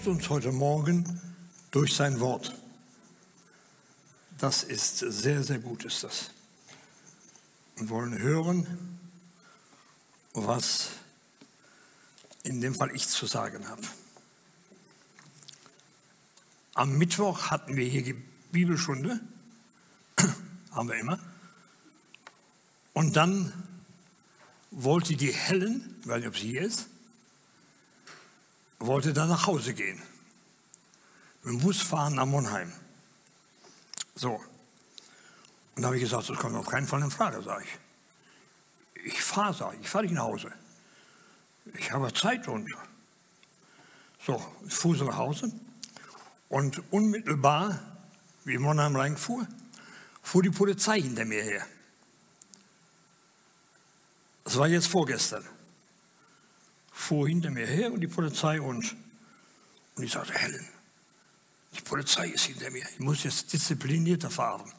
Grüßt uns heute Morgen durch sein Wort. Das ist sehr, sehr gut, ist das. Wir wollen hören, was in dem Fall ich zu sagen habe. Am Mittwoch hatten wir hier die Bibelstunde, haben wir immer. Und dann wollte die Helen, ich weiß nicht, ob sie hier ist, wollte dann nach Hause gehen. Mit dem Bus fahren nach Monheim. So. Und da habe ich gesagt, das kommt auf keinen Fall in Frage, sage ich. Ich fahre, sage ich, ich fahre nicht nach Hause. Ich habe Zeit und so, ich fuhr so nach Hause und unmittelbar, wie Monheim reinfuhr, fuhr die Polizei hinter mir her. Das war jetzt vorgestern. Fuhr hinter mir her und die Polizei und, und ich sagte, Helen, die Polizei ist hinter mir. Ich muss jetzt disziplinierter fahren.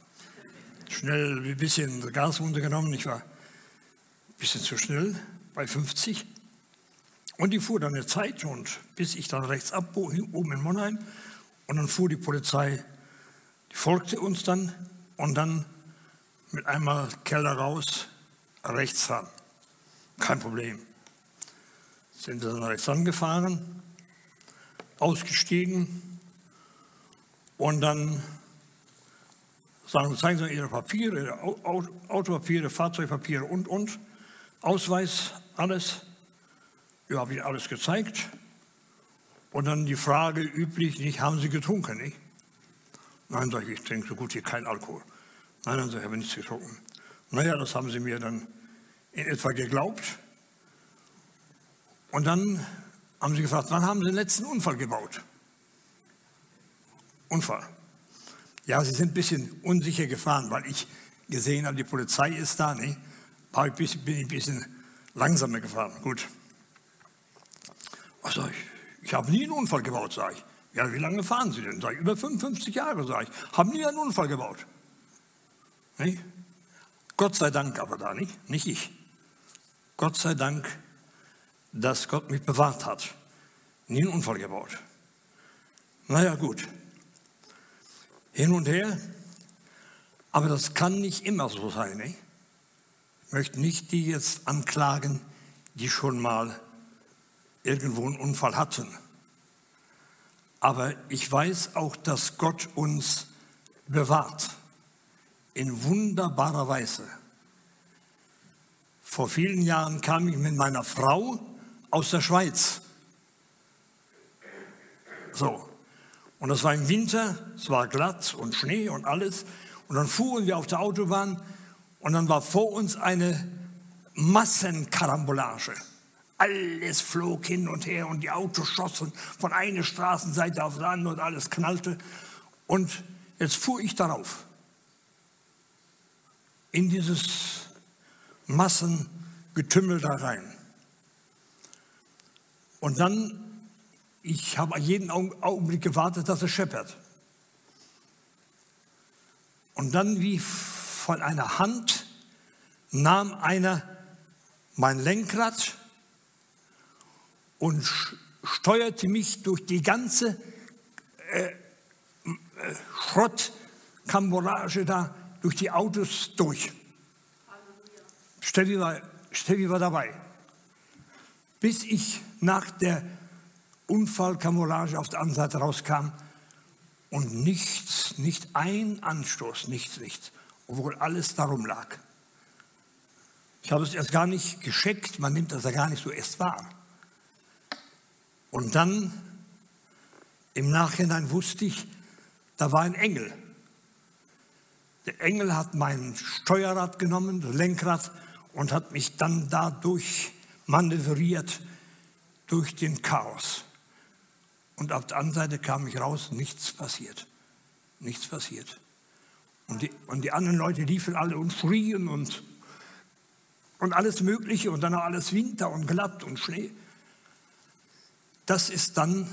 Schnell ein bisschen Gas runtergenommen. Ich war ein bisschen zu schnell bei 50. Und die fuhr dann eine Zeit und bis ich dann rechts ab, oben in Monheim. Und dann fuhr die Polizei, die folgte uns dann und dann mit einmal Keller raus, rechts ran. Kein Problem. Sind wir dann rechts angefahren, ausgestiegen und dann sagen, zeigen Sie Ihre Papiere, Ihre Autopapiere, Fahrzeugpapiere und, und, Ausweis, alles. Ja, habe ich alles gezeigt. Und dann die Frage üblich, nicht, haben Sie getrunken, nicht? Nein, sage ich, ich trinke so gut wie kein Alkohol. Nein, dann sage ich, ich habe nichts getrunken. Naja, das haben Sie mir dann in etwa geglaubt. Und dann haben sie gefragt, wann haben Sie den letzten Unfall gebaut? Unfall. Ja, sie sind ein bisschen unsicher gefahren, weil ich gesehen habe, die Polizei ist da. Ne? Bin ich ein bisschen langsamer gefahren. Gut. Was sag ich? Ich habe nie einen Unfall gebaut, sage ich. Ja, wie lange fahren Sie denn? Sag ich, über 55 Jahre, sage ich. Haben nie einen Unfall gebaut. Nicht? Gott sei Dank aber da nicht, nicht ich. Gott sei Dank, dass Gott mich bewahrt hat. Nie einen Unfall gebaut. Naja, gut. Hin und her. Aber das kann nicht immer so sein. Nicht? Ich möchte nicht die jetzt anklagen, die schon mal irgendwo einen Unfall hatten. Aber ich weiß auch, dass Gott uns bewahrt. In wunderbarer Weise. Vor vielen Jahren kam ich mit meiner Frau aus der Schweiz. So. Und das war im Winter, es war glatt und Schnee und alles. Und dann fuhren wir auf der Autobahn und dann war vor uns eine Massenkarambolage. Alles flog hin und her und die Autos schossen von einer Straßenseite auf die andere und alles knallte. Und jetzt fuhr ich darauf. In dieses Massengetümmel da rein. Und dann, ich habe jeden Augenblick gewartet, dass es scheppert. Und dann wie von einer Hand nahm einer mein Lenkrad und steuerte mich durch die ganze äh, äh, Schrottkambolage da, durch die Autos durch. Steffi war, Steffi war dabei. Bis ich nach der Unfallkamolage auf der anderen Seite rauskam und nichts, nicht ein Anstoß, nichts, nichts, obwohl alles darum lag. Ich habe es erst gar nicht gescheckt, man nimmt das ja gar nicht so erst wahr. Und dann, im Nachhinein wusste ich, da war ein Engel. Der Engel hat mein Steuerrad genommen, das Lenkrad, und hat mich dann dadurch manövriert durch den Chaos. Und auf der anderen Seite kam ich raus, nichts passiert. Nichts passiert. Und die, und die anderen Leute liefen alle und schrien und, und alles Mögliche und dann auch alles Winter und glatt und Schnee. Das ist dann,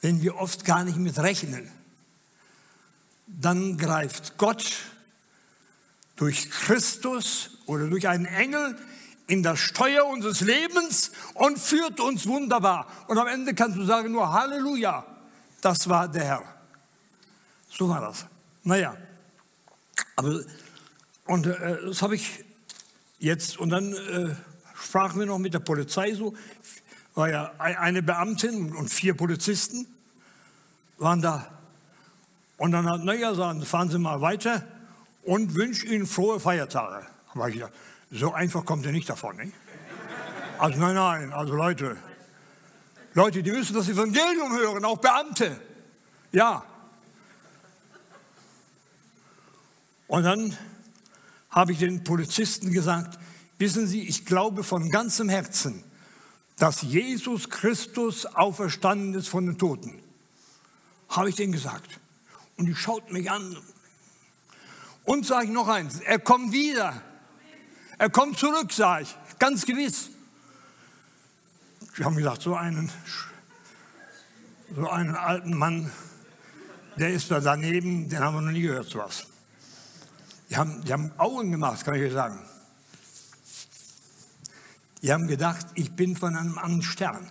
wenn wir oft gar nicht mit rechnen. Dann greift Gott durch Christus oder durch einen Engel in der Steuer unseres Lebens und führt uns wunderbar. Und am Ende kannst du sagen nur Halleluja, das war der Herr. So war das. Naja, aber und äh, das habe ich jetzt, und dann äh, sprachen wir noch mit der Polizei so, war ja eine Beamtin und vier Polizisten waren da. Und dann hat, naja, sagen, fahren Sie mal weiter und wünsche Ihnen frohe Feiertage. Aber ich gedacht, so einfach kommt ihr nicht davon, nicht? Also nein, nein, also Leute, Leute, die müssen das Evangelium hören, auch Beamte. Ja. Und dann habe ich den Polizisten gesagt, wissen Sie, ich glaube von ganzem Herzen, dass Jesus Christus auferstanden ist von den Toten. Habe ich denen gesagt. Und die schaut mich an. Und sage ich noch eins, er kommt wieder. Er kommt zurück, sage ich, ganz gewiss. Die haben gesagt, so einen, so einen alten Mann, der ist da daneben, den haben wir noch nie gehört, sowas. Die haben, die haben Augen gemacht, kann ich euch sagen. Die haben gedacht, ich bin von einem anderen Stern.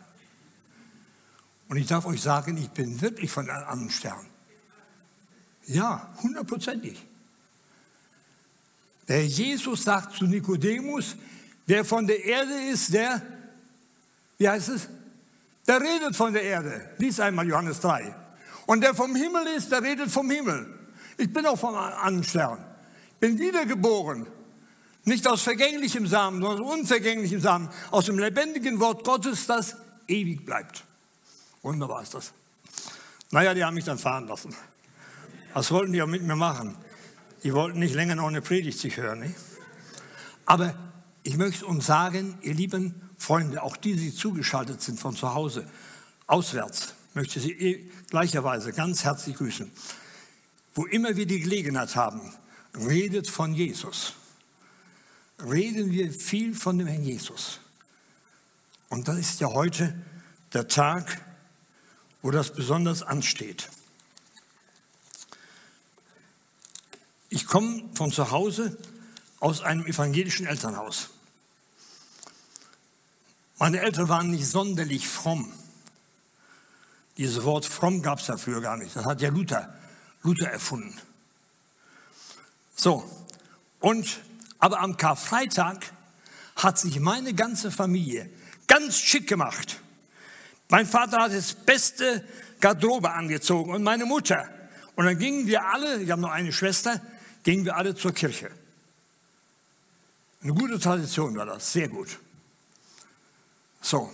Und ich darf euch sagen, ich bin wirklich von einem anderen Stern. Ja, hundertprozentig. Der Jesus sagt zu Nikodemus, wer von der Erde ist, der, wie heißt es? Der redet von der Erde. Lies einmal Johannes 3. Und der vom Himmel ist, der redet vom Himmel. Ich bin auch einem anderen Stern. Ich bin wiedergeboren. Nicht aus vergänglichem Samen, sondern aus unvergänglichem Samen, aus dem lebendigen Wort Gottes, das ewig bleibt. Wunderbar ist das. Naja, die haben mich dann fahren lassen. Was wollten die auch mit mir machen? Die wollten nicht länger noch eine Predigt sich hören. Nicht? Aber ich möchte uns sagen, ihr lieben Freunde, auch die, die zugeschaltet sind von zu Hause, auswärts, möchte Sie gleicherweise ganz herzlich grüßen. Wo immer wir die Gelegenheit haben, redet von Jesus reden wir viel von dem Herrn Jesus. Und das ist ja heute der Tag, wo das besonders ansteht. Ich komme von zu Hause aus einem evangelischen Elternhaus. Meine Eltern waren nicht sonderlich fromm. Dieses Wort fromm gab es dafür gar nicht. Das hat ja Luther, Luther erfunden. So, und aber am Karfreitag hat sich meine ganze Familie ganz schick gemacht. Mein Vater hat das beste Garderobe angezogen und meine Mutter. Und dann gingen wir alle, ich habe noch eine Schwester, gingen wir alle zur Kirche. Eine gute Tradition war das, sehr gut. So,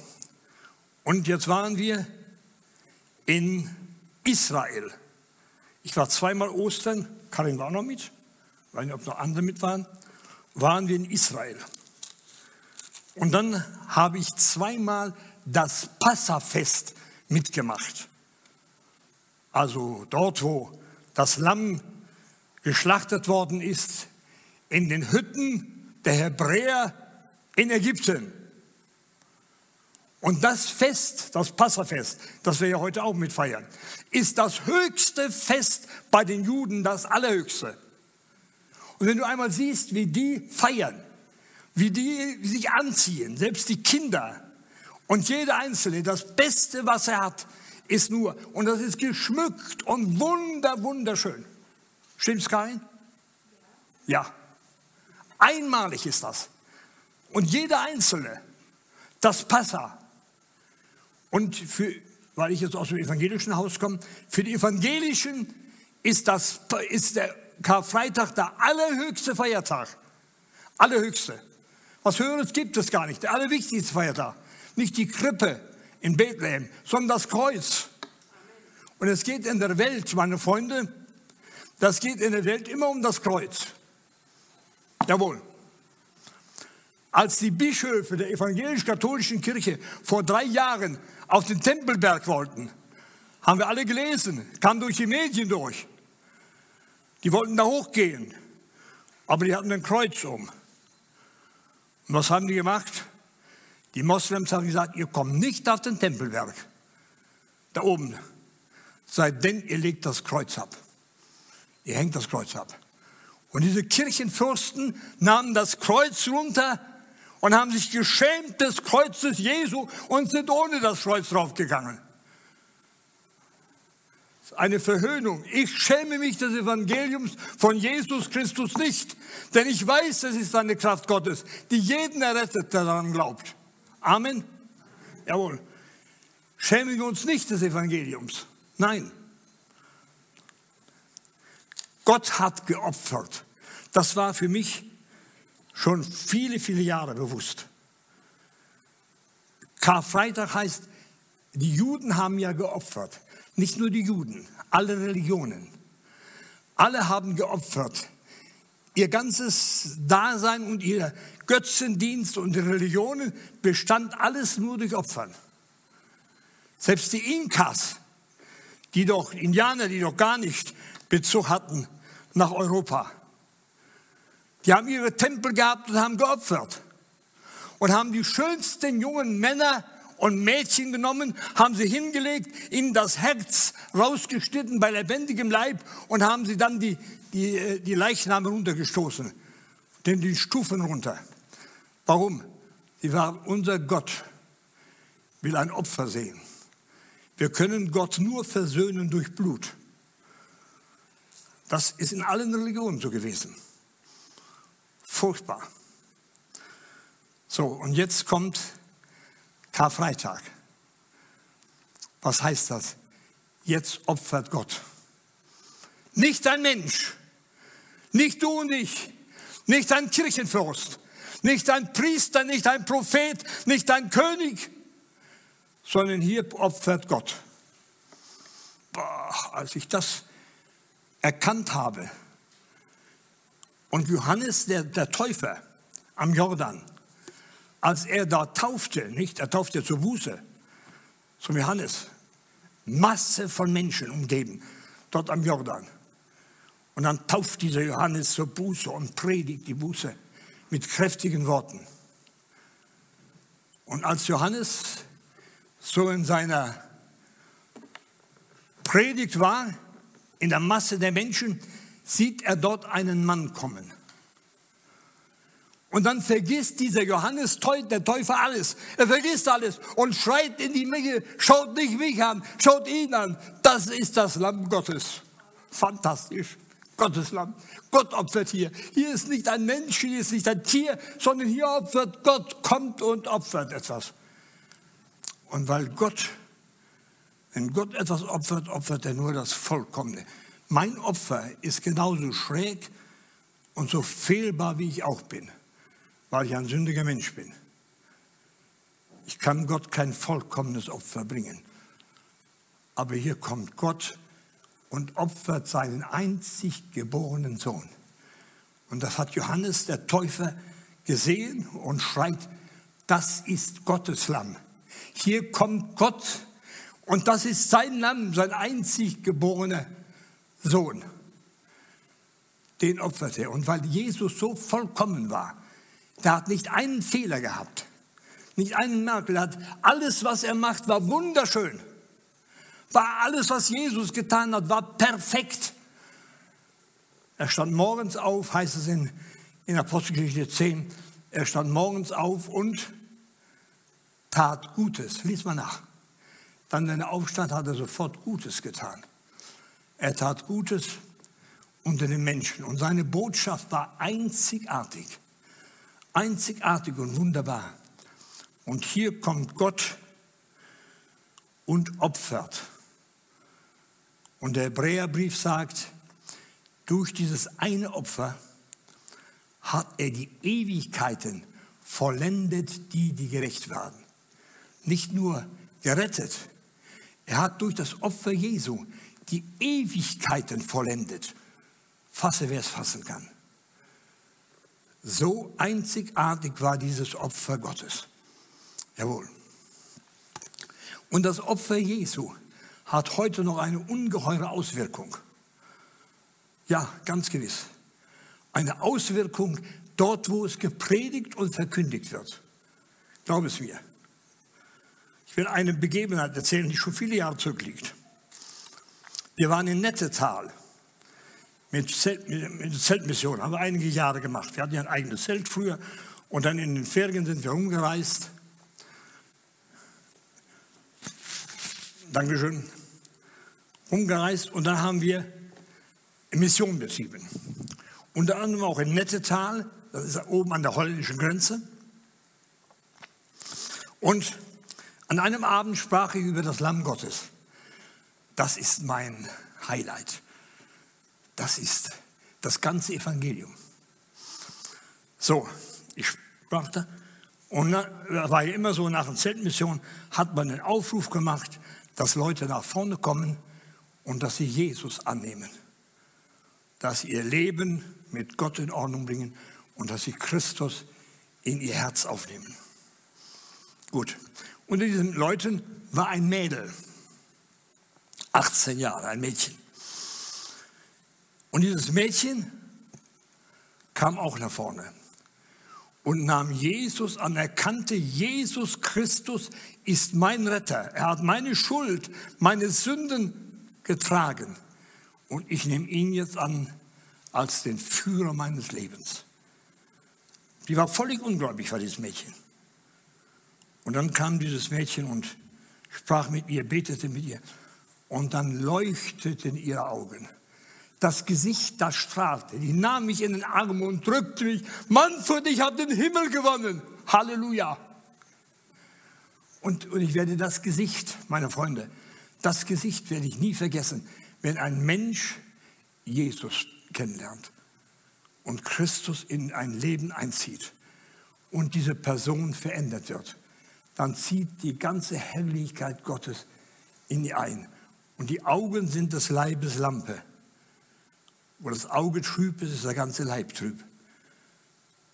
und jetzt waren wir in Israel. Ich war zweimal Ostern, Karin war noch mit, weiß nicht, ob noch andere mit waren waren wir in Israel. Und dann habe ich zweimal das Passafest mitgemacht. Also dort, wo das Lamm geschlachtet worden ist, in den Hütten der Hebräer in Ägypten. Und das Fest, das Passafest, das wir ja heute auch mitfeiern, ist das höchste Fest bei den Juden, das allerhöchste. Und wenn du einmal siehst, wie die feiern, wie die sich anziehen, selbst die Kinder und jeder Einzelne, das Beste, was er hat, ist nur, und das ist geschmückt und wunder, wunderschön. Stimmt's, Karin? Ja. Einmalig ist das. Und jeder Einzelne, das Passa. Und für, weil ich jetzt aus dem evangelischen Haus komme, für die Evangelischen ist, das, ist der Karfreitag der allerhöchste Feiertag. Allerhöchste. Was Höheres gibt es gar nicht. Der allerwichtigste Feiertag. Nicht die Krippe in Bethlehem, sondern das Kreuz. Und es geht in der Welt, meine Freunde, das geht in der Welt immer um das Kreuz. Jawohl. Als die Bischöfe der evangelisch-katholischen Kirche vor drei Jahren auf den Tempelberg wollten, haben wir alle gelesen, kam durch die Medien durch. Die wollten da hochgehen, aber die hatten ein Kreuz um. Und was haben die gemacht? Die Moslems haben gesagt, ihr kommt nicht auf den Tempelberg, da oben, seitdem ihr legt das Kreuz ab. Ihr hängt das Kreuz ab. Und diese Kirchenfürsten nahmen das Kreuz runter und haben sich geschämt des Kreuzes Jesu und sind ohne das Kreuz draufgegangen. Eine Verhöhnung. Ich schäme mich des Evangeliums von Jesus Christus nicht, denn ich weiß, es ist eine Kraft Gottes, die jeden errettet, der daran glaubt. Amen. Jawohl. Schämen wir uns nicht des Evangeliums. Nein. Gott hat geopfert. Das war für mich schon viele, viele Jahre bewusst. Karfreitag heißt, die Juden haben ja geopfert. Nicht nur die Juden, alle Religionen. Alle haben geopfert. Ihr ganzes Dasein und ihr Götzendienst und Religionen bestand alles nur durch Opfern. Selbst die Inkas, die doch Indianer, die doch gar nicht Bezug hatten nach Europa, die haben ihre Tempel gehabt und haben geopfert und haben die schönsten jungen Männer und Mädchen genommen, haben sie hingelegt, ihnen das Herz rausgeschnitten bei lebendigem Leib und haben sie dann die, die, äh, die Leichname runtergestoßen, denn die Stufen runter. Warum? Sie waren unser Gott, will ein Opfer sehen. Wir können Gott nur versöhnen durch Blut. Das ist in allen Religionen so gewesen. Furchtbar. So, und jetzt kommt Karfreitag. Was heißt das? Jetzt opfert Gott. Nicht ein Mensch, nicht du und ich, nicht ein Kirchenfürst, nicht ein Priester, nicht ein Prophet, nicht ein König, sondern hier opfert Gott. Boah, als ich das erkannt habe und Johannes, der, der Täufer am Jordan, als er da taufte, nicht, er taufte zur Buße, zum Johannes, Masse von Menschen umgeben, dort am Jordan. Und dann tauft dieser Johannes zur Buße und predigt die Buße mit kräftigen Worten. Und als Johannes so in seiner Predigt war, in der Masse der Menschen, sieht er dort einen Mann kommen. Und dann vergisst dieser Johannes, der Täufer, alles. Er vergisst alles und schreit in die Menge, schaut nicht mich an, schaut ihn an. Das ist das Lamm Gottes. Fantastisch. Gottes Lamm. Gott opfert hier. Hier ist nicht ein Mensch, hier ist nicht ein Tier, sondern hier opfert Gott, kommt und opfert etwas. Und weil Gott, wenn Gott etwas opfert, opfert er nur das Vollkommene. Mein Opfer ist genauso schräg und so fehlbar, wie ich auch bin, weil ich ein sündiger Mensch bin. Ich kann Gott kein vollkommenes Opfer bringen. Aber hier kommt Gott und opfert seinen einzig geborenen Sohn. Und das hat Johannes der Täufer gesehen und schreit, das ist Gottes Lamm. Hier kommt Gott und das ist sein Lamm, sein einzig geborener Sohn. Den opferte er. Und weil Jesus so vollkommen war, der hat nicht einen Fehler gehabt, nicht einen Merkel, hat alles, was er macht, war wunderschön war alles, was Jesus getan hat, war perfekt. Er stand morgens auf, heißt es in, in Apostelgeschichte 10, er stand morgens auf und tat Gutes. Lies mal nach. Dann, er aufstand, hat er sofort Gutes getan. Er tat Gutes unter den Menschen und seine Botschaft war einzigartig. Einzigartig und wunderbar. Und hier kommt Gott und opfert. Und der Hebräerbrief sagt, durch dieses eine Opfer hat er die Ewigkeiten vollendet, die, die gerecht werden. Nicht nur gerettet, er hat durch das Opfer Jesu die Ewigkeiten vollendet. Fasse, wer es fassen kann. So einzigartig war dieses Opfer Gottes. Jawohl. Und das Opfer Jesu hat heute noch eine ungeheure Auswirkung. Ja, ganz gewiss. Eine Auswirkung dort, wo es gepredigt und verkündigt wird. Glaub es mir. Will eine Begebenheit erzählen, die schon viele Jahre zurückliegt. Wir waren in Nettetal mit, Zelt, mit, Zeltmission, haben wir einige Jahre gemacht. Wir hatten ja ein eigenes Zelt früher Und dann in den Ferien sind wir rumgereist. Dankeschön. Umgereist und dann haben wir Mission betrieben. Unter anderem auch in Nettetal, das ist oben an der holländischen Grenze. Und an einem Abend sprach ich über das Lamm Gottes. Das ist mein Highlight. Das ist das ganze Evangelium. So, ich sprach da. Und da war ja immer so, nach der Zeltmission hat man einen Aufruf gemacht, dass Leute nach vorne kommen und dass sie Jesus annehmen. Dass sie ihr Leben mit Gott in Ordnung bringen und dass sie Christus in ihr Herz aufnehmen. Gut. Unter diesen Leuten war ein Mädel, 18 Jahre, ein Mädchen. Und dieses Mädchen kam auch nach vorne und nahm Jesus an, erkannte, Jesus Christus ist mein Retter. Er hat meine Schuld, meine Sünden getragen. Und ich nehme ihn jetzt an als den Führer meines Lebens. Die war völlig ungläubig, war dieses Mädchen. Und dann kam dieses Mädchen und sprach mit ihr, betete mit ihr. Und dann leuchteten ihre Augen. Das Gesicht, das strahlte. Die nahm mich in den Arm und drückte mich. Manfred, ich habe den Himmel gewonnen. Halleluja. Und, und ich werde das Gesicht, meine Freunde, das Gesicht werde ich nie vergessen, wenn ein Mensch Jesus kennenlernt und Christus in ein Leben einzieht und diese Person verändert wird, dann zieht die ganze Herrlichkeit Gottes in ihr ein. Und die Augen sind des Leibes Lampe. Wo das Auge trüb ist, ist der ganze Leib trüb.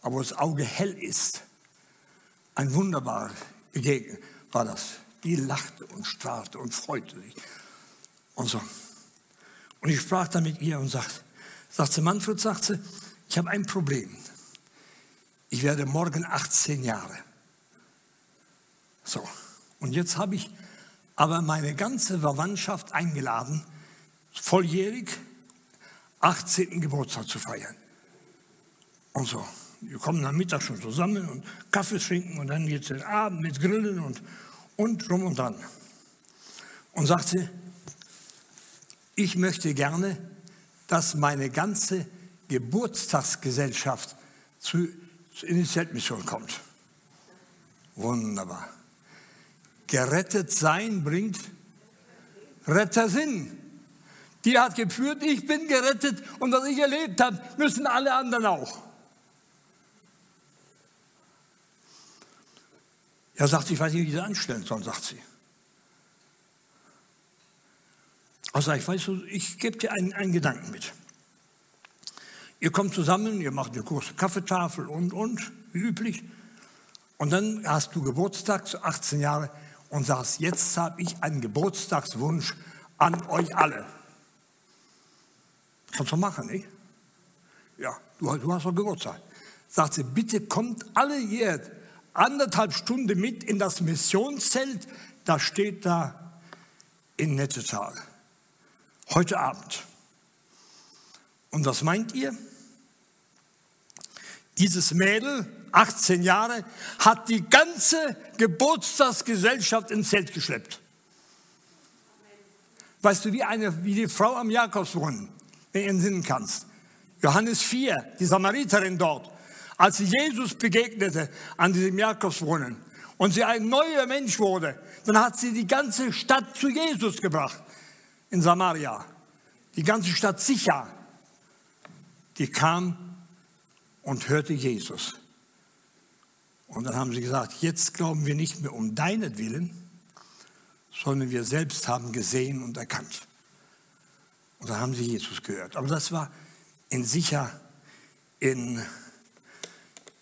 Aber wo das Auge hell ist, ein wunderbarer Begegnung war das. Die lachte und strahlte und freute sich. Und so. Und ich sprach dann mit ihr und sagte, sagte Manfred, sagte, ich habe ein Problem. Ich werde morgen 18 Jahre. So. Und jetzt habe ich aber meine ganze Verwandtschaft eingeladen, volljährig, 18. Geburtstag zu feiern. Und so. Wir kommen am Mittag schon zusammen und Kaffee trinken und dann jetzt den Abend mit Grillen und, und drum und dran. Und sagt sie, ich möchte gerne, dass meine ganze Geburtstagsgesellschaft zu, in kommt. Wunderbar. Gerettet sein bringt Rettersinn. Die hat geführt, ich bin gerettet und was ich erlebt habe, müssen alle anderen auch. Er sagt, ich weiß nicht, wie ich das anstellen soll, sagt sie. Also ich weiß, ich gebe dir einen, einen Gedanken mit. Ihr kommt zusammen, ihr macht eine große Kaffeetafel und, und, wie üblich. Und dann hast du Geburtstag zu 18 Jahren und sagst, jetzt habe ich einen Geburtstagswunsch an euch alle. Kannst du machen, nicht? Ja, du, du hast doch Geburtstag. Sagt sie, bitte kommt alle hier anderthalb Stunden mit in das Missionszelt. Da steht da in Nettetal. Heute Abend. Und was meint ihr? Dieses Mädel, 18 Jahre, hat die ganze Geburtstagsgesellschaft ins Zelt geschleppt. Weißt du, wie, eine, wie die Frau am Jakobsbrunnen wenn du entsinnen kannst. Johannes 4, die Samariterin dort, als sie Jesus begegnete an diesem Jakobsbrunnen und sie ein neuer Mensch wurde, dann hat sie die ganze Stadt zu Jesus gebracht in Samaria. Die ganze Stadt sicher. Die kam und hörte Jesus. Und dann haben sie gesagt, jetzt glauben wir nicht mehr um deinetwillen, sondern wir selbst haben gesehen und erkannt. Und da haben sie Jesus gehört. Aber das war in sicher in,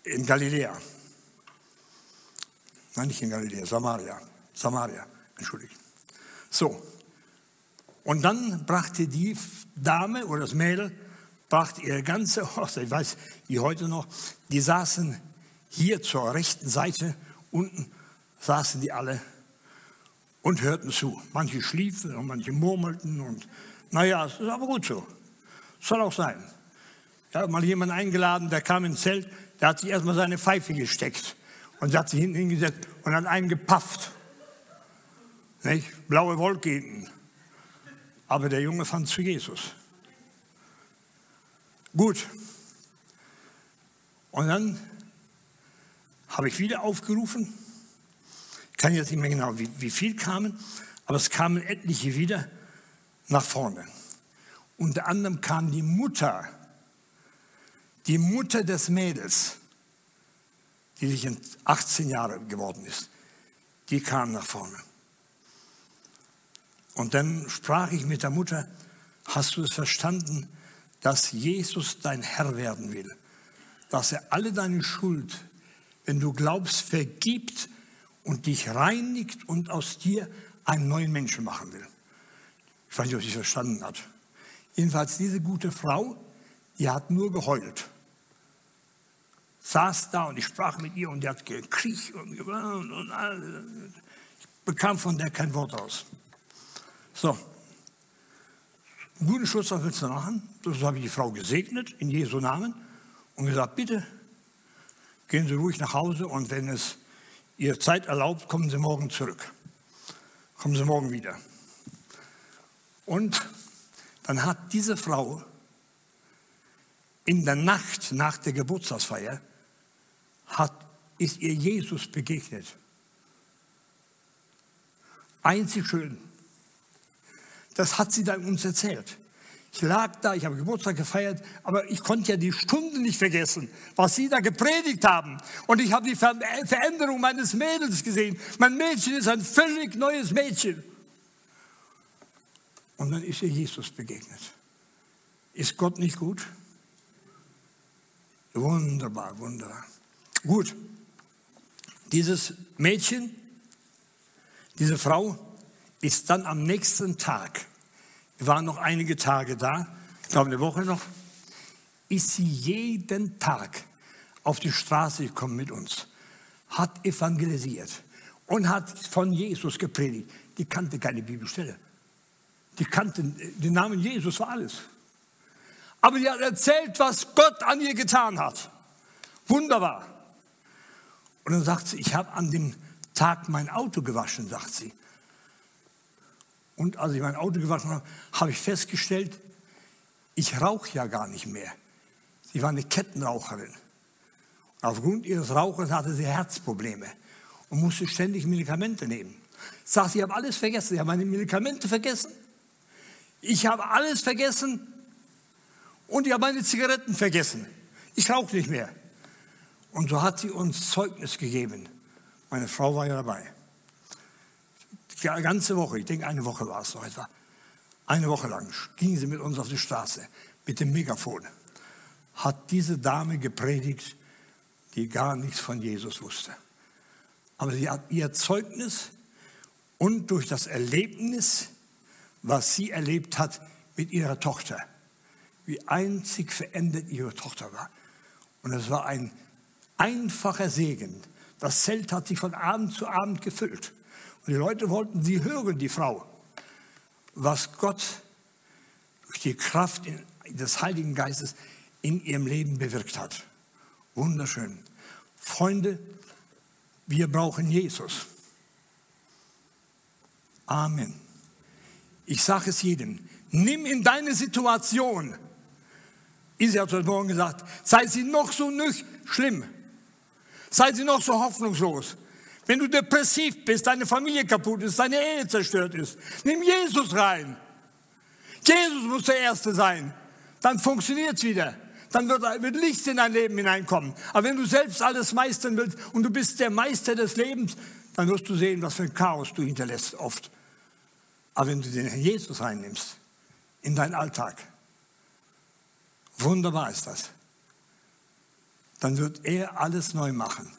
in Galiläa. Nein, nicht in Galiläa, Samaria. Samaria, entschuldigt. So. Und dann brachte die Dame oder das Mädel, brachte ihre ganze Hochzeit, ich weiß, wie heute noch, die saßen hier zur rechten Seite, unten saßen die alle und hörten zu. Manche schliefen und manche murmelten und naja, es ist aber gut so. Soll auch sein. Ich habe mal jemanden eingeladen, der kam ins Zelt, der hat sich erstmal seine Pfeife gesteckt und hat sich hinten hingesetzt und hat einen gepafft. Nicht? Blaue Wolke hinten. Aber der Junge fand zu Jesus. Gut. Und dann habe ich wieder aufgerufen. Ich kann jetzt nicht mehr genau, wie, wie viel kamen, aber es kamen etliche wieder nach vorne. Unter anderem kam die Mutter, die Mutter des Mädels, die sich in 18 Jahre geworden ist, die kam nach vorne. Und dann sprach ich mit der Mutter, hast du es verstanden, dass Jesus dein Herr werden will? Dass er alle deine Schuld, wenn du glaubst, vergibt und dich reinigt und aus dir einen neuen Menschen machen will. Ich weiß nicht, ob sie es verstanden hat. Jedenfalls diese gute Frau, die hat nur geheult. Saß da und ich sprach mit ihr und die hat gekriegt und gewarnt und alles. Ich bekam von der kein Wort aus. So, einen guten Schluss was willst du machen? Das habe ich die Frau gesegnet in Jesu Namen und gesagt, bitte gehen Sie ruhig nach Hause und wenn es Ihr Zeit erlaubt, kommen Sie morgen zurück. Kommen Sie morgen wieder. Und dann hat diese Frau in der Nacht nach der Geburtstagsfeier hat, ist ihr Jesus begegnet. Einzig schön. Das hat sie dann uns erzählt. Ich lag da, ich habe Geburtstag gefeiert, aber ich konnte ja die Stunden nicht vergessen, was Sie da gepredigt haben. Und ich habe die Veränderung meines Mädels gesehen. Mein Mädchen ist ein völlig neues Mädchen. Und dann ist ihr Jesus begegnet. Ist Gott nicht gut? Wunderbar, wunderbar. Gut. Dieses Mädchen, diese Frau ist dann am nächsten Tag wir waren noch einige Tage da, ich glaube eine Woche noch, ist sie jeden Tag auf die Straße gekommen mit uns, hat evangelisiert und hat von Jesus gepredigt. Die kannte keine Bibelstelle. Die kannte den Namen Jesus war alles. Aber die hat erzählt, was Gott an ihr getan hat. Wunderbar. Und dann sagt sie, ich habe an dem Tag mein Auto gewaschen, sagt sie. Und als ich mein Auto gewaschen habe, habe ich festgestellt, ich rauche ja gar nicht mehr. Sie war eine Kettenraucherin. Aufgrund ihres Rauchens hatte sie Herzprobleme und musste ständig Medikamente nehmen. Sagt, ich habe alles vergessen. Ich habe meine Medikamente vergessen. Ich habe alles vergessen und ich habe meine Zigaretten vergessen. Ich rauche nicht mehr. Und so hat sie uns Zeugnis gegeben. Meine Frau war ja dabei die ganze Woche, ich denke eine Woche war es noch etwa, eine Woche lang ging sie mit uns auf die Straße mit dem Megafon. Hat diese Dame gepredigt, die gar nichts von Jesus wusste. Aber sie hat ihr Zeugnis und durch das Erlebnis, was sie erlebt hat mit ihrer Tochter, wie einzig verändert ihre Tochter war. Und es war ein einfacher Segen. Das Zelt hat sich von Abend zu Abend gefüllt. Und die Leute wollten sie hören, die Frau, was Gott durch die Kraft des Heiligen Geistes in ihrem Leben bewirkt hat. Wunderschön. Freunde, wir brauchen Jesus. Amen. Ich sage es jedem, nimm in deine Situation, Isi hat heute Morgen gesagt, sei sie noch so nicht schlimm, sei sie noch so hoffnungslos, wenn du depressiv bist, deine Familie kaputt ist, deine Ehe zerstört ist, nimm Jesus rein. Jesus muss der Erste sein. Dann funktioniert es wieder. Dann wird, wird Licht in dein Leben hineinkommen. Aber wenn du selbst alles meistern willst und du bist der Meister des Lebens, dann wirst du sehen, was für ein Chaos du hinterlässt oft. Aber wenn du den Herrn Jesus reinnimmst in deinen Alltag, wunderbar ist das, dann wird er alles neu machen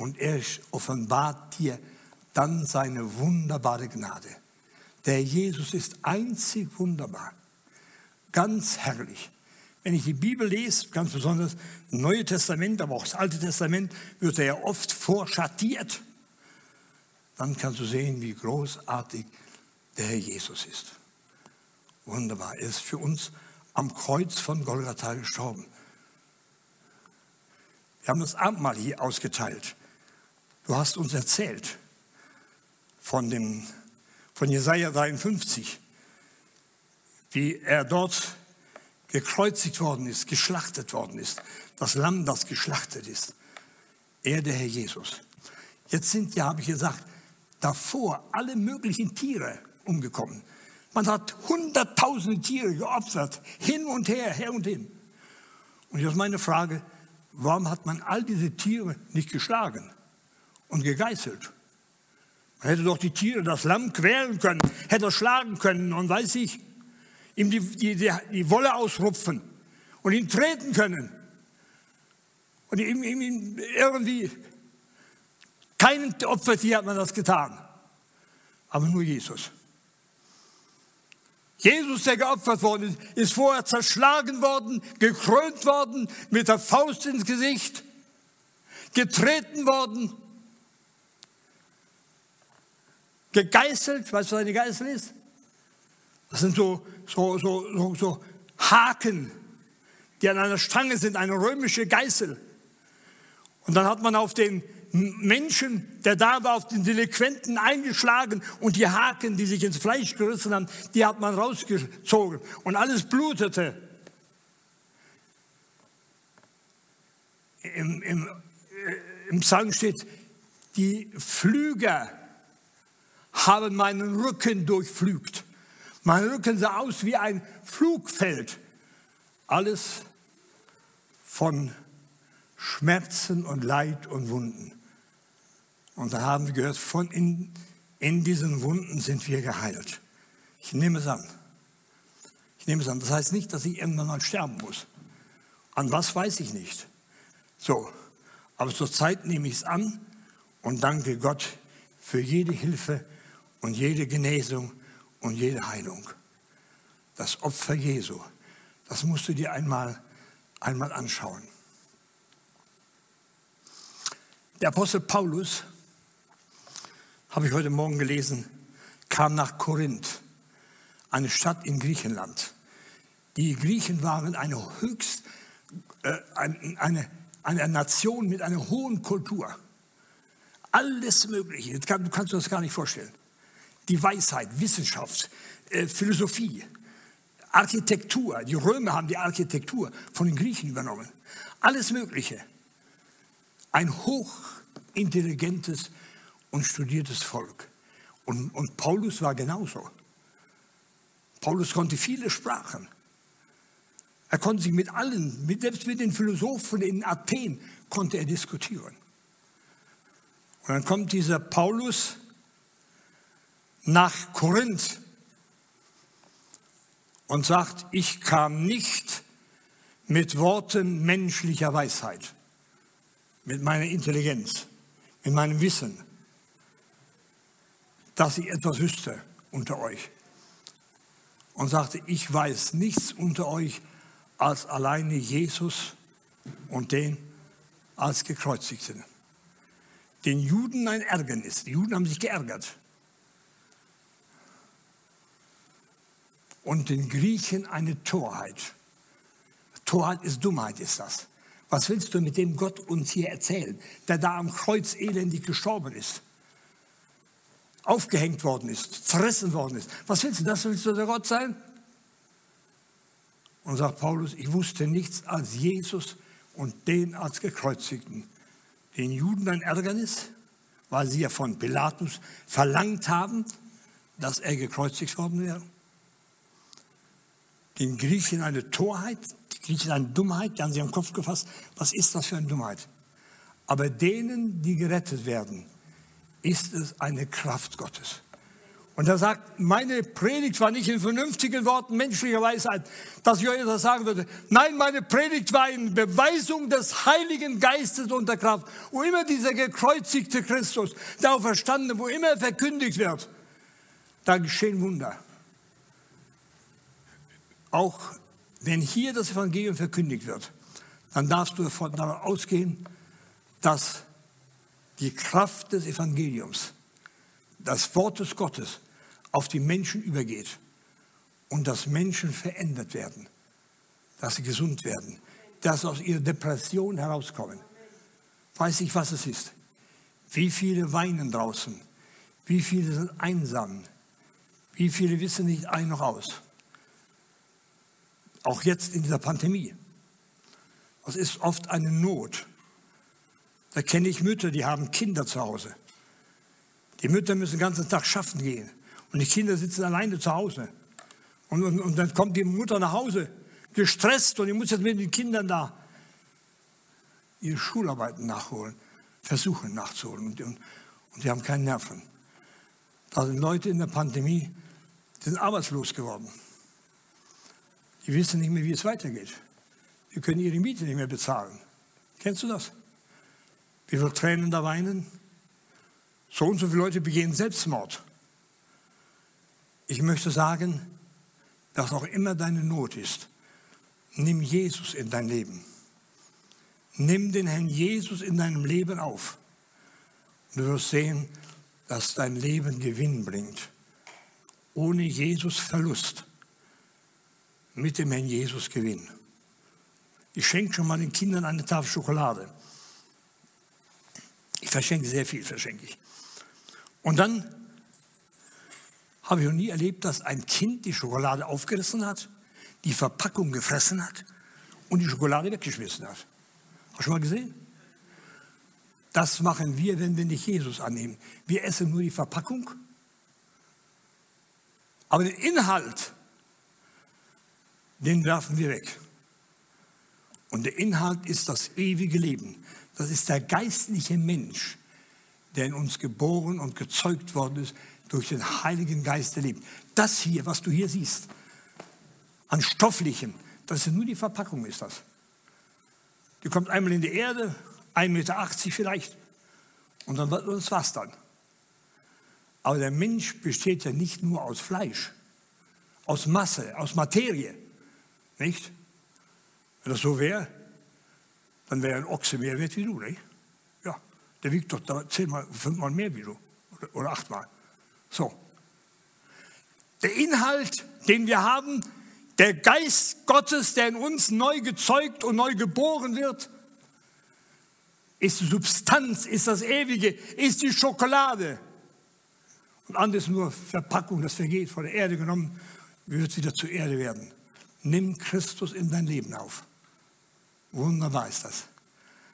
und er offenbart dir dann seine wunderbare Gnade. Der Jesus ist einzig wunderbar, ganz herrlich. Wenn ich die Bibel lese, ganz besonders das Neue Testament, aber auch das Alte Testament, wird er ja oft vorschattiert. Dann kannst du sehen, wie großartig der Herr Jesus ist. Wunderbar. Er ist für uns am Kreuz von Golgatha gestorben. Wir haben das Abendmahl hier ausgeteilt. Du hast uns erzählt von, dem, von Jesaja 53, wie er dort gekreuzigt worden ist, geschlachtet worden ist. Das Lamm, das geschlachtet ist. Er, der Herr Jesus. Jetzt sind ja, habe ich gesagt, davor alle möglichen Tiere umgekommen. Man hat hunderttausende Tiere geopfert, hin und her, her und hin. Und jetzt meine Frage, warum hat man all diese Tiere nicht geschlagen und gegeißelt? Man hätte doch die Tiere, das Lamm quälen können, hätte schlagen können und weiß ich, ihm die, die, die, die Wolle ausrupfen und ihn treten können. Und ihm, ihm, ihm irgendwie, keinem Opfertier hat man das getan, aber nur Jesus. Jesus, der geopfert worden ist, ist vorher zerschlagen worden, gekrönt worden, mit der Faust ins Gesicht, getreten worden, gegeißelt. Weißt du, was eine Geißel ist? Das sind so, so, so, so, so Haken, die an einer Stange sind, eine römische Geißel. Und dann hat man auf den Menschen, der da war, auf den Delinquenten eingeschlagen und die Haken, die sich ins Fleisch gerissen haben, die hat man rausgezogen und alles blutete. Im, im, äh, im Psalm steht, die Flüger haben meinen Rücken durchflügt. Mein Rücken sah aus wie ein Flugfeld. Alles von Schmerzen und Leid und Wunden. Und da haben wir gehört, von in, in diesen Wunden sind wir geheilt. Ich nehme es an. Ich nehme es an. Das heißt nicht, dass ich irgendwann mal sterben muss. An was weiß ich nicht. So, aber zurzeit nehme ich es an und danke Gott für jede Hilfe und jede Genesung und jede Heilung. Das Opfer Jesu, das musst du dir einmal, einmal anschauen. Der Apostel Paulus habe ich heute Morgen gelesen, kam nach Korinth, eine Stadt in Griechenland. Die Griechen waren eine höchst, äh, eine, eine Nation mit einer hohen Kultur. Alles Mögliche, du kannst dir das gar nicht vorstellen. Die Weisheit, Wissenschaft, äh, Philosophie, Architektur. Die Römer haben die Architektur von den Griechen übernommen. Alles Mögliche. Ein hochintelligentes und studiertes Volk. Und, und Paulus war genauso. Paulus konnte viele Sprachen. Er konnte sich mit allen, mit, selbst mit den Philosophen in Athen, konnte er diskutieren. Und dann kommt dieser Paulus nach Korinth und sagt, ich kam nicht mit Worten menschlicher Weisheit, mit meiner Intelligenz, mit meinem Wissen, dass ich etwas wüsste unter euch. Und sagte, ich weiß nichts unter euch als alleine Jesus und den als gekreuzigten. Den Juden ein Ärgernis. Die Juden haben sich geärgert. Und den Griechen eine Torheit. Torheit ist Dummheit, ist das. Was willst du mit dem Gott uns hier erzählen, der da am Kreuz elendig gestorben ist? aufgehängt worden ist, zerrissen worden ist. Was willst du, das willst du der Gott sein? Und sagt Paulus, ich wusste nichts als Jesus und den als gekreuzigten. Den Juden ein Ärgernis, weil sie ja von Pilatus verlangt haben, dass er gekreuzigt worden wäre. Den Griechen eine Torheit, die Griechen eine Dummheit, die haben sie am Kopf gefasst. Was ist das für eine Dummheit? Aber denen, die gerettet werden, ist es eine Kraft Gottes. Und er sagt, meine Predigt war nicht in vernünftigen Worten menschlicher Weisheit, dass ich euch das sagen würde. Nein, meine Predigt war in Beweisung des Heiligen Geistes und der Kraft. Wo immer dieser gekreuzigte Christus, der auferstandene, wo immer er verkündigt wird, da geschehen Wunder. Auch wenn hier das Evangelium verkündigt wird, dann darfst du davon ausgehen, dass die Kraft des Evangeliums, das Wort des Gottes auf die Menschen übergeht und dass Menschen verändert werden, dass sie gesund werden, dass sie aus ihrer Depression herauskommen. weiß ich, was es ist. Wie viele weinen draußen? Wie viele sind einsam? Wie viele wissen nicht ein noch aus? Auch jetzt in dieser Pandemie. Das ist oft eine Not. Da kenne ich Mütter, die haben Kinder zu Hause. Die Mütter müssen den ganzen Tag schaffen gehen. Und die Kinder sitzen alleine zu Hause. Und, und, und dann kommt die Mutter nach Hause, gestresst, und die muss jetzt mit den Kindern da ihre Schularbeiten nachholen, versuchen nachzuholen. Und, und, und die haben keine Nerven. Da sind Leute in der Pandemie, die sind arbeitslos geworden. Die wissen nicht mehr, wie es weitergeht. Die können ihre Miete nicht mehr bezahlen. Kennst du das? Wie viele Tränen da weinen? So und so viele Leute begehen Selbstmord. Ich möchte sagen, dass auch immer deine Not ist, nimm Jesus in dein Leben. Nimm den Herrn Jesus in deinem Leben auf. Du wirst sehen, dass dein Leben Gewinn bringt. Ohne Jesus Verlust. Mit dem Herrn Jesus Gewinn. Ich schenke schon mal den Kindern eine Tafel Schokolade. Ich verschenke sehr viel, verschenke ich. Und dann habe ich noch nie erlebt, dass ein Kind die Schokolade aufgerissen hat, die Verpackung gefressen hat und die Schokolade weggeschmissen hat. Hast du schon mal gesehen? Das machen wir, wenn wir nicht Jesus annehmen. Wir essen nur die Verpackung, aber den Inhalt, den werfen wir weg. Und der Inhalt ist das ewige Leben. Das ist der geistliche Mensch, der in uns geboren und gezeugt worden ist durch den Heiligen Geist der lebt. Das hier, was du hier siehst, an Stofflichem, das ist nur die Verpackung, ist das. Die kommt einmal in die Erde, 1,80 Meter vielleicht, und dann wird das was dann. Aber der Mensch besteht ja nicht nur aus Fleisch, aus Masse, aus Materie, nicht? Wenn das so wäre, dann wäre ein Ochse mehr wert wie du, nicht? Ja, der wiegt doch zehnmal, fünfmal mehr wie du oder, oder achtmal. So. Der Inhalt, den wir haben, der Geist Gottes, der in uns neu gezeugt und neu geboren wird, ist die Substanz, ist das Ewige, ist die Schokolade. Und anderes nur Verpackung, das vergeht, von der Erde genommen, wird wieder zur Erde werden. Nimm Christus in dein Leben auf. Wunderbar ist das.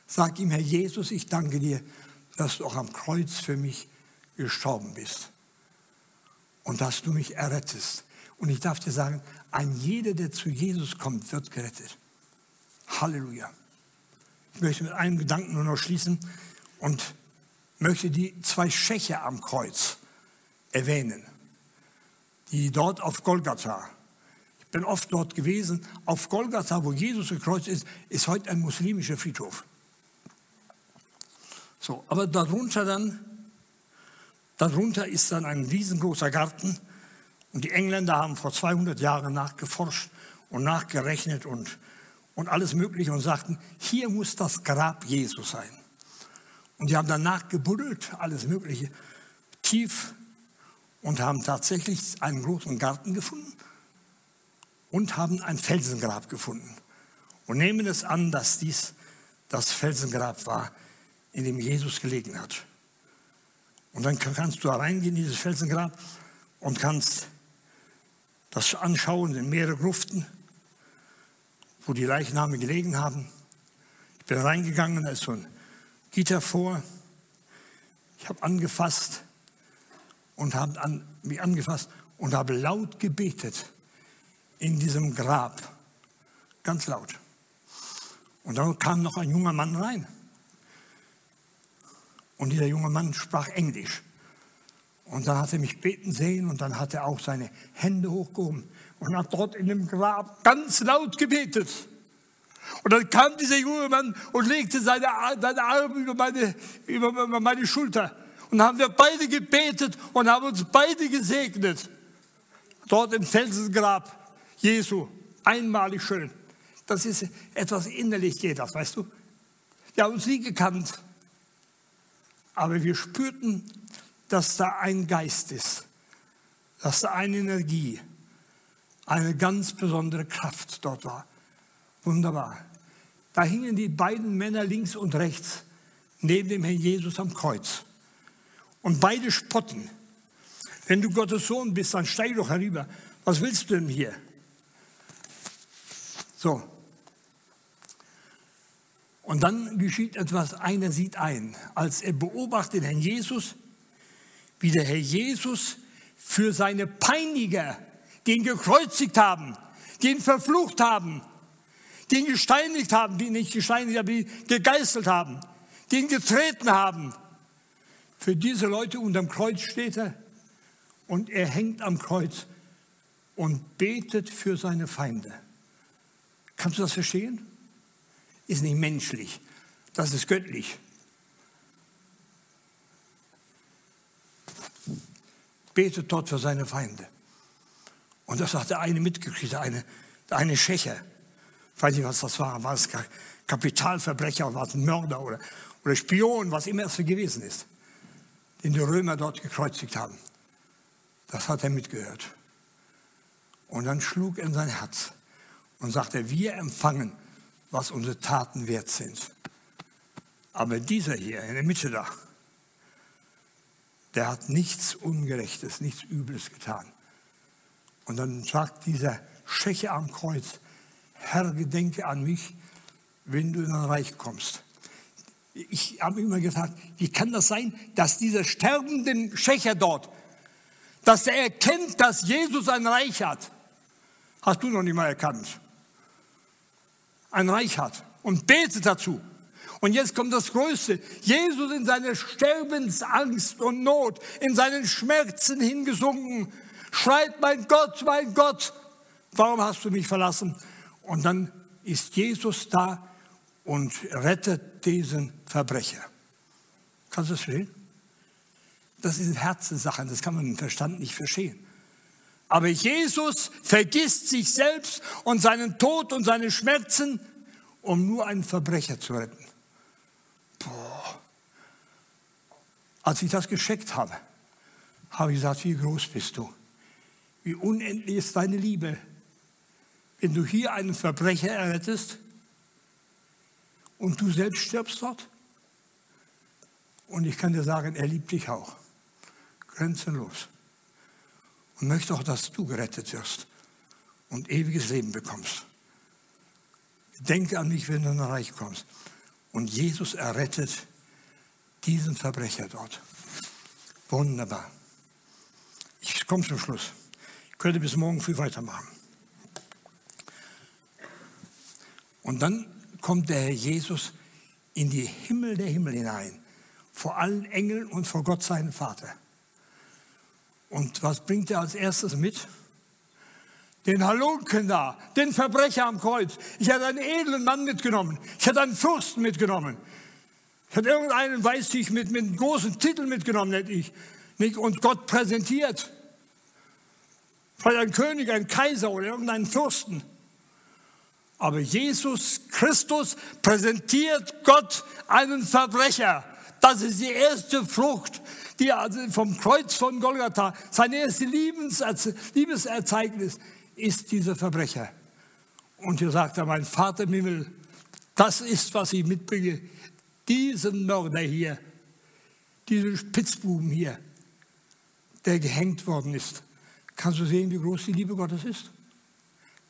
Sag ihm, Herr Jesus, ich danke dir, dass du auch am Kreuz für mich gestorben bist und dass du mich errettest. Und ich darf dir sagen, ein jeder, der zu Jesus kommt, wird gerettet. Halleluja. Ich möchte mit einem Gedanken nur noch schließen und möchte die zwei Schächer am Kreuz erwähnen, die dort auf Golgatha, bin oft dort gewesen, auf Golgatha, wo Jesus gekreuzt ist, ist heute ein muslimischer Friedhof. So, aber darunter dann, darunter ist dann ein riesengroßer Garten und die Engländer haben vor 200 Jahren nachgeforscht und nachgerechnet und, und alles Mögliche und sagten, hier muss das Grab Jesu sein. Und die haben danach gebuddelt, alles Mögliche, tief und haben tatsächlich einen großen Garten gefunden und haben ein Felsengrab gefunden. Und nehmen es an, dass dies das Felsengrab war, in dem Jesus gelegen hat. Und dann kannst du reingehen in dieses Felsengrab und kannst das anschauen in mehrere Gruften, wo die Leichname gelegen haben. Ich bin reingegangen, da ist so ein Gitter vor. Ich habe angefasst und habe an, mich angefasst und habe laut gebetet in diesem Grab. Ganz laut. Und dann kam noch ein junger Mann rein. Und dieser junge Mann sprach Englisch. Und dann hat er mich beten sehen und dann hat er auch seine Hände hochgehoben und hat dort in dem Grab ganz laut gebetet. Und dann kam dieser junge Mann und legte seine, seine Arme über meine, über meine Schulter. Und dann haben wir beide gebetet und haben uns beide gesegnet. Dort im Felsengrab Jesu. Einmalig schön. Das ist etwas innerlich geht das, weißt du? Wir haben uns nie gekannt. Aber wir spürten dass da ein Geist ist, dass da eine Energie, eine ganz besondere Kraft dort war. Wunderbar. Da hingen die beiden Männer links und rechts neben dem Herrn Jesus am Kreuz. Und beide spotten. Wenn du Gottes Sohn bist, dann steig doch herüber. Was willst du denn hier? So. Und dann geschieht etwas, einer sieht ein, als er beobachtet den Herrn Jesus, wie der Herr Jesus für seine Peiniger, die ihn gekreuzigt haben, die ihn verflucht haben, die ihn gesteinigt haben, die nicht gesteinigt haben, die gegeißelt haben, die ihn getreten haben. Für diese Leute unterm Kreuz steht er und er hängt am Kreuz und betet für seine Feinde. Kannst du das verstehen? Ist nicht menschlich, das ist göttlich. Betet dort für seine Feinde. Und das hat der eine mitgekriegt, der eine, der eine Schächer. Weiß nicht, was das war. War es Kapitalverbrecher, war es ein Mörder oder, oder Spion, was immer es gewesen ist, den die Römer dort gekreuzigt haben. Das hat er mitgehört. Und dann schlug er in sein Herz und sagte, wir empfangen, was unsere Taten wert sind. Aber dieser hier in der Mitte da, der hat nichts Ungerechtes, nichts Übles getan. Und dann sagt dieser Schächer am Kreuz, Herr, gedenke an mich, wenn du in ein Reich kommst. Ich habe immer gefragt, wie kann das sein, dass dieser sterbende Schächer dort, dass er erkennt, dass Jesus ein Reich hat. Hast du noch nicht mal erkannt. Ein Reich hat und betet dazu. Und jetzt kommt das Größte. Jesus in seiner Sterbensangst und Not, in seinen Schmerzen hingesunken, schreit, mein Gott, mein Gott, warum hast du mich verlassen? Und dann ist Jesus da und rettet diesen Verbrecher. Kannst du das verstehen? Das sind Herzenssachen, das kann man im Verstand nicht verstehen. Aber Jesus vergisst sich selbst und seinen Tod und seine Schmerzen, um nur einen Verbrecher zu retten. Boah. Als ich das gescheckt habe, habe ich gesagt, wie groß bist du? Wie unendlich ist deine Liebe, wenn du hier einen Verbrecher errettest und du selbst stirbst dort. Und ich kann dir sagen, er liebt dich auch, grenzenlos. Und möchte auch, dass du gerettet wirst und ewiges Leben bekommst. Denke an mich, wenn du in ein Reich kommst. Und Jesus errettet diesen Verbrecher dort. Wunderbar. Ich komme zum Schluss könnte bis morgen früh weitermachen. Und dann kommt der Herr Jesus in die Himmel der Himmel hinein, vor allen Engeln und vor Gott seinen Vater. Und was bringt er als erstes mit? Den Halunken da, den Verbrecher am Kreuz. Ich hatte einen edlen Mann mitgenommen. Ich hatte einen Fürsten mitgenommen. Ich hatte irgendeinen, weiß ich, mit, mit einem großen Titel mitgenommen, hätte ich. Und Gott präsentiert. Vielleicht ein König, ein Kaiser oder irgendeinen Fürsten. Aber Jesus Christus präsentiert Gott einen Verbrecher. Das ist die erste Frucht, die also vom Kreuz von Golgatha, sein erstes Liebeserzeugnis ist dieser Verbrecher. Und hier sagt er, mein Vater im Himmel, das ist, was ich mitbringe. Diesen Mörder hier, diesen Spitzbuben hier, der gehängt worden ist. Kannst du sehen, wie groß die Liebe Gottes ist?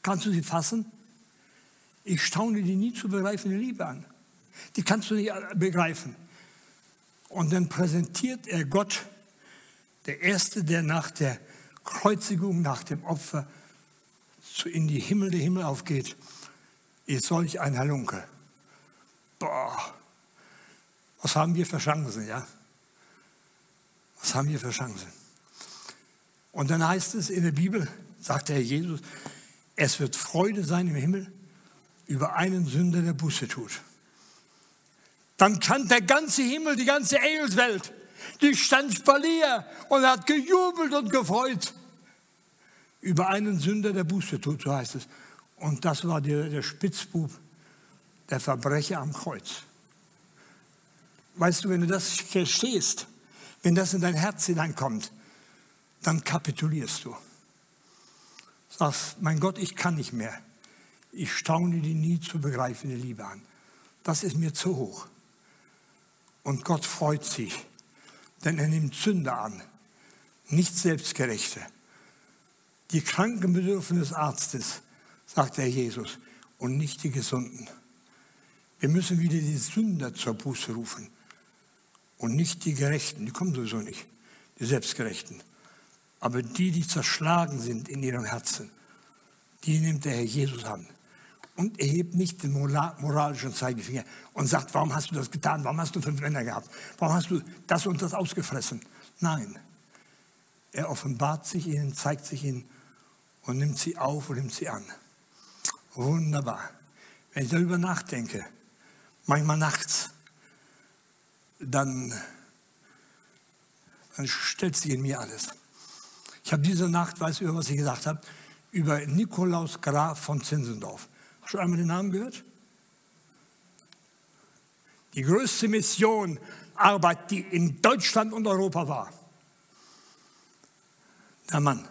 Kannst du sie fassen? Ich staune die nie zu begreifende Liebe an. Die kannst du nicht begreifen. Und dann präsentiert er Gott, der Erste, der nach der Kreuzigung, nach dem Opfer in die Himmel der Himmel aufgeht, ist solch ein Halunke. Boah, was haben wir für Chancen, ja? Was haben wir für Chancen? Und dann heißt es in der Bibel, sagt der Herr Jesus, es wird Freude sein im Himmel über einen Sünder, der Buße tut. Dann kann der ganze Himmel, die ganze Engelswelt, die stand Spalier und hat gejubelt und gefreut über einen Sünder, der Buße tut, so heißt es. Und das war der, der Spitzbub, der Verbrecher am Kreuz. Weißt du, wenn du das verstehst, wenn das in dein Herz hineinkommt, dann kapitulierst du. Sagst, mein Gott, ich kann nicht mehr. Ich staune die nie zu begreifende Liebe an. Das ist mir zu hoch. Und Gott freut sich, denn er nimmt Sünder an, nicht Selbstgerechte. Die Kranken bedürfen des Arztes, sagt der Jesus, und nicht die Gesunden. Wir müssen wieder die Sünder zur Buße rufen und nicht die Gerechten, die kommen sowieso nicht, die Selbstgerechten. Aber die, die zerschlagen sind in ihrem Herzen, die nimmt der Herr Jesus an und erhebt nicht den moralischen Zeigefinger und sagt, warum hast du das getan, warum hast du fünf Männer gehabt, warum hast du das und das ausgefressen. Nein, er offenbart sich ihnen, zeigt sich ihnen und nimmt sie auf und nimmt sie an. Wunderbar. Wenn ich darüber nachdenke, manchmal nachts, dann, dann stellt sich in mir alles. Ich habe diese Nacht, weißt du, was ich gesagt habe, über Nikolaus Graf von Zinzendorf. Du einmal den Namen gehört? Die größte Mission, Arbeit, die in Deutschland und Europa war. Der Mann.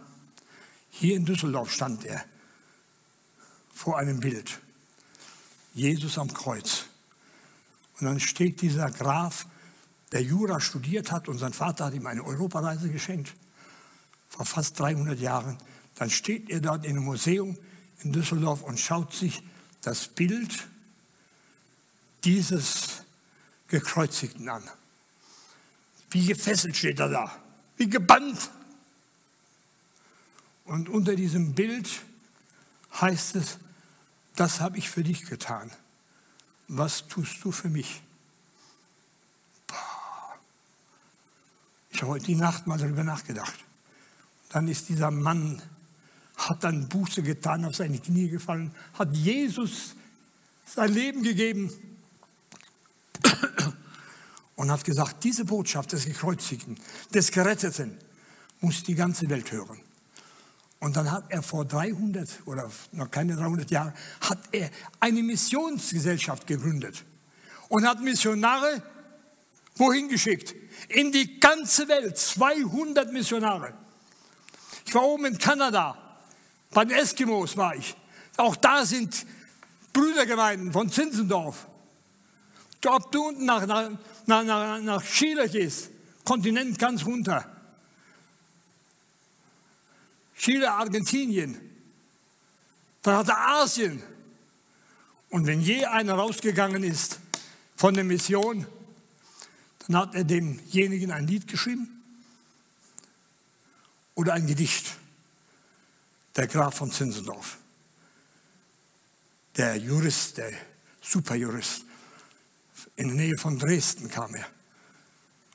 Hier in Düsseldorf stand er vor einem Bild. Jesus am Kreuz. Und dann steht dieser Graf, der Jura studiert hat und sein Vater hat ihm eine Europareise geschenkt, vor fast 300 Jahren. Dann steht er dort in einem Museum in Düsseldorf und schaut sich das Bild dieses Gekreuzigten an. Wie gefesselt steht er da, wie gebannt. Und unter diesem Bild heißt es, das habe ich für dich getan. Was tust du für mich? Ich habe heute die Nacht mal darüber nachgedacht. Dann ist dieser Mann hat dann Buße getan, auf seine Knie gefallen, hat Jesus sein Leben gegeben und hat gesagt, diese Botschaft des Gekreuzigten, des Geretteten, muss die ganze Welt hören. Und dann hat er vor 300 oder noch keine 300 Jahren, hat er eine Missionsgesellschaft gegründet und hat Missionare wohin geschickt? In die ganze Welt, 200 Missionare. Ich war oben in Kanada bei den Eskimos war ich. Auch da sind Brüdergemeinden von Zinsendorf. Ob du unten nach, nach, nach, nach Chile gehst, Kontinent ganz runter. Chile, Argentinien. Dann hat er Asien. Und wenn je einer rausgegangen ist von der Mission, dann hat er demjenigen ein Lied geschrieben oder ein Gedicht der Graf von Zinzendorf, der Jurist, der Superjurist. In der Nähe von Dresden kam er.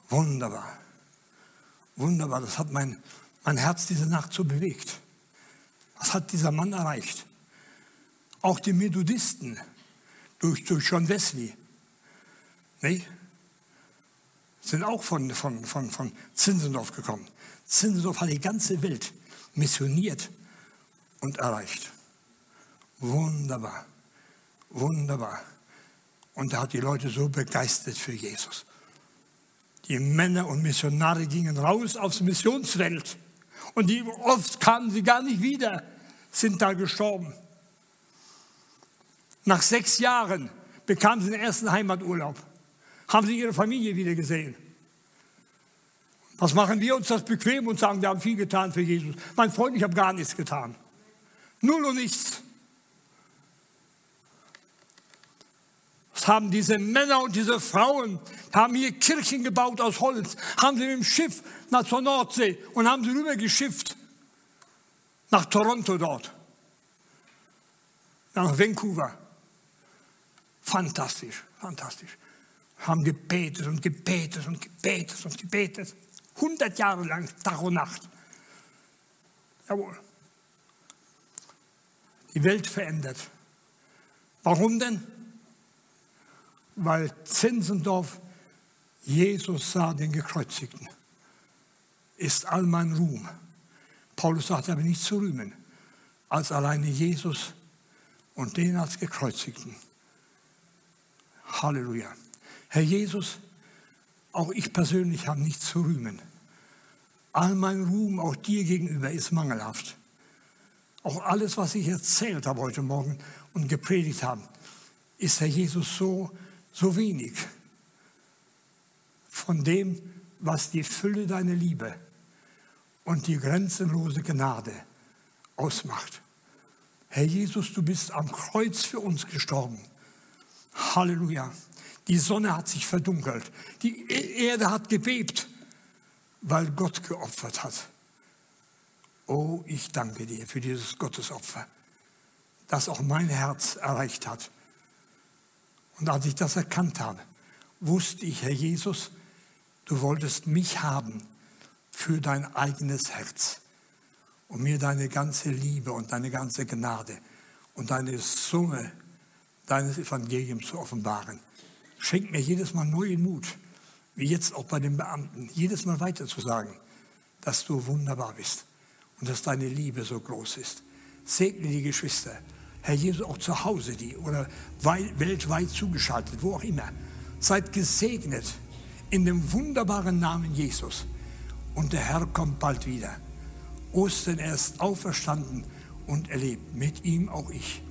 Wunderbar. Wunderbar. Das hat mein, mein Herz diese Nacht so bewegt. Was hat dieser Mann erreicht? Auch die Methodisten durch, durch John Wesley nee, sind auch von, von, von, von Zinzendorf gekommen. Zinzendorf hat die ganze Welt missioniert und erreicht. Wunderbar, wunderbar. Und er hat die Leute so begeistert für Jesus. Die Männer und Missionare gingen raus aufs Missionsfeld. Und die, oft kamen sie gar nicht wieder, sind da gestorben. Nach sechs Jahren bekamen sie den ersten Heimaturlaub, haben sie ihre Familie wieder gesehen. Was machen wir uns das bequem und sagen, wir haben viel getan für Jesus? Mein Freund, ich habe gar nichts getan. Null und nichts. Das haben diese Männer und diese Frauen, haben hier Kirchen gebaut aus Holz, haben sie mit dem Schiff nach zur Nordsee und haben sie rüber geschifft nach Toronto dort, nach Vancouver. Fantastisch, fantastisch. Haben gebetet und gebetet und gebetet und gebetet. 100 Jahre lang, Tag und Nacht. Jawohl die Welt verändert. Warum denn? Weil Zinzendorf Jesus sah, den Gekreuzigten. Ist all mein Ruhm. Paulus sagt aber nicht zu rühmen, als alleine Jesus und den als Gekreuzigten. Halleluja. Herr Jesus, auch ich persönlich habe nichts zu rühmen. All mein Ruhm auch dir gegenüber ist mangelhaft. Auch alles, was ich erzählt habe heute Morgen und gepredigt habe, ist Herr Jesus so, so wenig. von dem, was die Fülle deiner Liebe und die grenzenlose Gnade ausmacht. Herr Jesus, du bist am Kreuz für uns gestorben. Halleluja. Die Sonne hat sich verdunkelt. Die Erde hat gebebt, weil Gott geopfert hat. Oh, ich danke dir für dieses Gottesopfer, das auch mein Herz erreicht hat. Und als ich das erkannt habe, wusste ich, Herr Jesus, du wolltest mich haben für dein eigenes Herz und mir deine ganze Liebe und deine ganze Gnade und deine Summe deines Evangeliums zu offenbaren. Schenk mir jedes Mal neuen Mut, wie jetzt auch bei den Beamten, jedes Mal weiter zu sagen, dass du wunderbar bist und dass deine Liebe so groß ist. Segne die Geschwister, Herr Jesus, auch zu Hause, die oder weltweit zugeschaltet, wo auch immer. Seid gesegnet in dem wunderbaren Namen Jesus. Und der Herr kommt bald wieder. Ostern er ist auferstanden und erlebt. Mit ihm auch ich.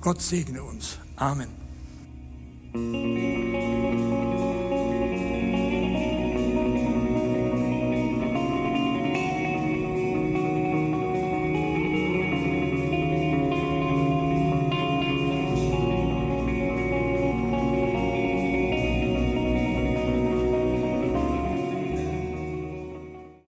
Gott segne uns. Amen.